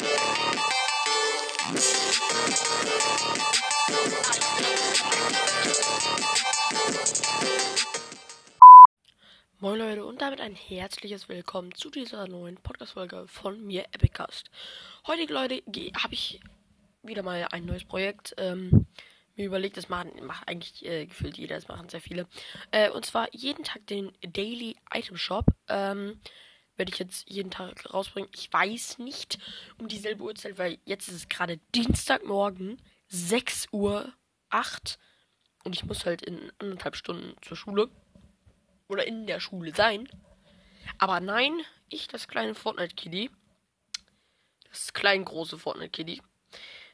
Moin Leute und damit ein herzliches Willkommen zu dieser neuen Podcast-Folge von mir, Epicast. Heute, Leute, habe ich wieder mal ein neues Projekt. Ähm, mir überlegt, das machen, macht eigentlich äh, gefühlt jeder, das machen sehr viele. Äh, und zwar jeden Tag den Daily Item Shop. Ähm, werde ich jetzt jeden Tag rausbringen. Ich weiß nicht um dieselbe Uhrzeit, weil jetzt ist es gerade Dienstagmorgen, 6 Uhr 8 und ich muss halt in anderthalb Stunden zur Schule oder in der Schule sein. Aber nein, ich, das kleine Fortnite-Kitty, das klein große Fortnite-Kitty,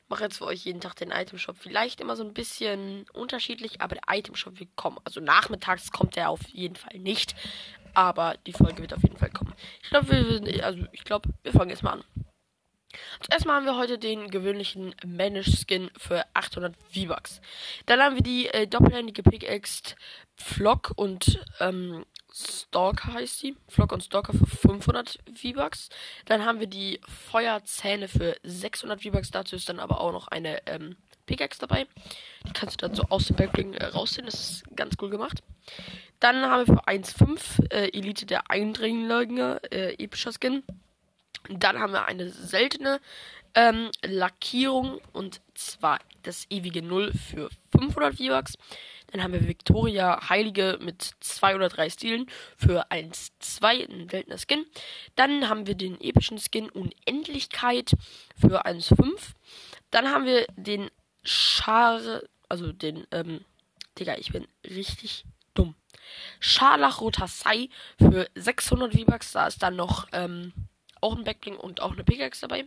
mache jetzt für euch jeden Tag den Item-Shop. Vielleicht immer so ein bisschen unterschiedlich, aber der Item-Shop wird kommen. Also nachmittags kommt er auf jeden Fall nicht. Aber die Folge wird auf jeden Fall kommen. Ich glaube, wir, also ich wir fangen jetzt mal an. Zuerst mal haben wir heute den gewöhnlichen Manage-Skin für 800 V-Bucks. Dann haben wir die äh, doppelhändige Pickaxe Flock und ähm, Stalker heißt die. Flock und Stalker für 500 V-Bucks. Dann haben wir die Feuerzähne für 600 V-Bucks. Dazu ist dann aber auch noch eine ähm, Pickaxe dabei. Die kannst du dann so aus dem Backbling äh, rausziehen. Das ist ganz cool gemacht. Dann haben wir für 1,5 äh, Elite der Eindringlinge äh, epischer Skin. Dann haben wir eine seltene ähm, Lackierung und zwar das ewige Null für 500 V-Bucks. Dann haben wir Victoria Heilige mit 2 oder 3 Stilen für 1,2, ein seltener Skin. Dann haben wir den epischen Skin Unendlichkeit für 1,5. Dann haben wir den Schar, also den, ähm, Digga, ich bin richtig dumm. Scharlachroter Sai für 600 V-Bucks. Da ist dann noch, ähm, auch ein Backbling und auch eine Pickaxe dabei.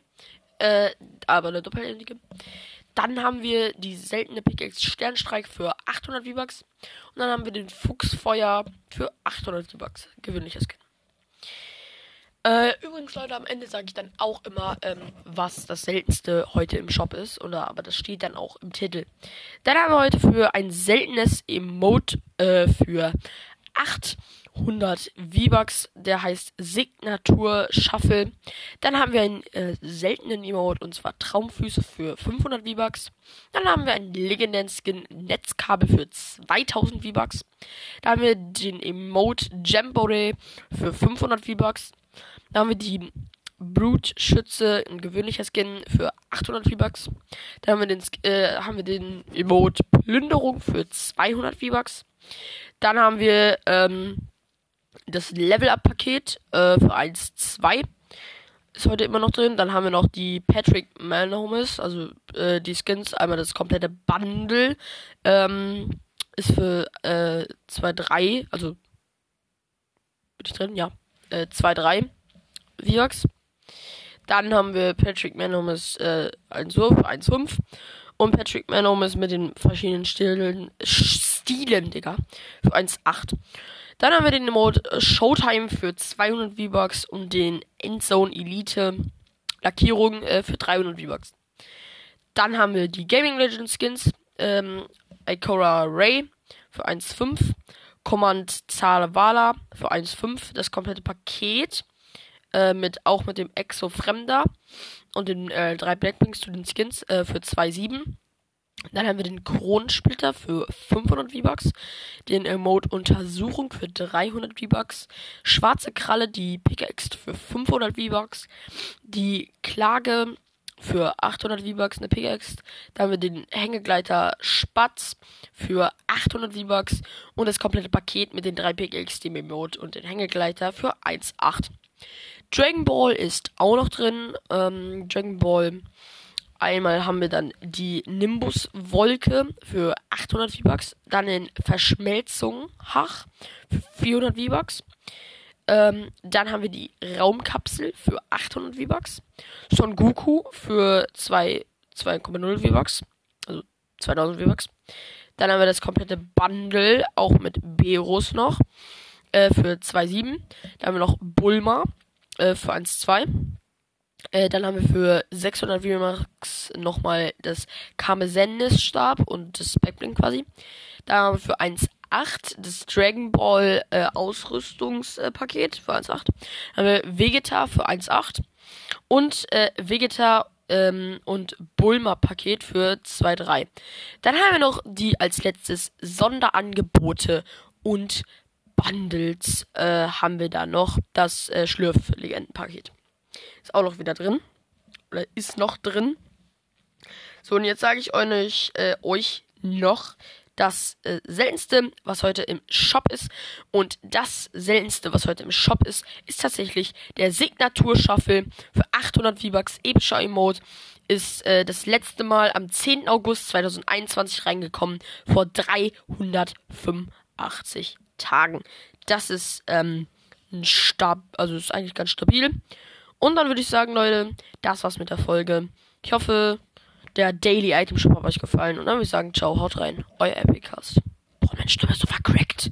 Äh, aber eine doppelhändige. Dann haben wir die seltene Pickaxe Sternstreik für 800 V-Bucks. Und dann haben wir den Fuchsfeuer für 800 V-Bucks. Gewöhnliches Skin. Äh, übrigens, Leute, am Ende sage ich dann auch immer, ähm, was das seltenste heute im Shop ist. Oder aber das steht dann auch im Titel. Dann haben wir heute für ein seltenes Emote äh, für 8 100 V-Bucks, der heißt Signatur Shuffle. Dann haben wir einen äh, seltenen Emote und zwar Traumfüße für 500 V-Bucks. Dann haben wir einen legendären Skin Netzkabel für 2000 V-Bucks. Dann haben wir den Emote Jamboree für 500 V-Bucks. Dann haben wir die Brute Schütze, ein gewöhnlicher Skin für 800 V-Bucks. Dann haben wir den, äh, haben wir den Emote Plünderung für 200 V-Bucks. Dann haben wir ähm, das Level-Up-Paket äh, für 1-2 ist heute immer noch drin. Dann haben wir noch die Patrick Malhomes, also äh, die Skins. Einmal das komplette Bundle ähm, ist für äh, 2-3, also bin ich drin? Ja. Äh, 2-3 V-Bucks. Dann haben wir Patrick Manhomes äh, 1-5 1-5 und Patrick Manhomes mit den verschiedenen Stilen, Stilen, Digga, für 1-8. Dann haben wir den Mode Showtime für 200 V-Bucks und den Endzone Elite Lackierung äh, für 300 V-Bucks. Dann haben wir die Gaming Legend Skins, ähm, Ikora Ray für 1,5, Command Zalavala für 1,5, das komplette Paket äh, mit auch mit dem Exo Fremder und den äh, drei Blackpinks zu den Skins äh, für 2,7. Dann haben wir den Kronensplitter für 500 V-Bucks, den Emote Untersuchung für 300 V-Bucks, schwarze Kralle, die Pickaxe für 500 V-Bucks, die Klage für 800 V-Bucks, eine Pickaxe, dann haben wir den Hängegleiter Spatz für 800 V-Bucks und das komplette Paket mit den drei Pickaxe, dem Emote und den Hängegleiter für 1,8. Dragon Ball ist auch noch drin, ähm, Dragon Ball Einmal haben wir dann die Nimbus-Wolke für 800 V-Bucks. Dann den Verschmelzung Hach für 400 V-Bucks. Ähm, dann haben wir die Raumkapsel für 800 V-Bucks. Son Goku für 2,0 V-Bucks. Also 2000 V-Bucks. Dann haben wir das komplette Bundle, auch mit Berus noch, äh, für 2,7. Dann haben wir noch Bulma äh, für 1,2. Äh, dann haben wir für 600 VMAX nochmal das Karmesennis Stab und das Backbling quasi. Dann haben wir für 1,8 das Dragon Ball äh, Ausrüstungspaket für 1,8. Haben wir Vegeta für 1,8 und äh, Vegeta ähm, und Bulma Paket für 2,3. Dann haben wir noch die als letztes Sonderangebote und Bundles äh, haben wir da noch das äh, Schlürf-Legenden-Paket. Ist auch noch wieder drin. Oder ist noch drin. So, und jetzt sage ich euch, äh, euch noch das äh, seltenste, was heute im Shop ist. Und das seltenste, was heute im Shop ist, ist tatsächlich der Signatur-Shuffle für 800 V-Bucks epischer Emote. Ist äh, das letzte Mal am 10. August 2021 reingekommen, vor 385 Tagen. Das ist ähm, ein Stab, also ist eigentlich ganz stabil. Und dann würde ich sagen, Leute, das war's mit der Folge. Ich hoffe, der Daily Item Shop hat euch gefallen. Und dann würde ich sagen, ciao, haut rein. Euer Epicast. Boah, meine Stimme ist so vercrackt.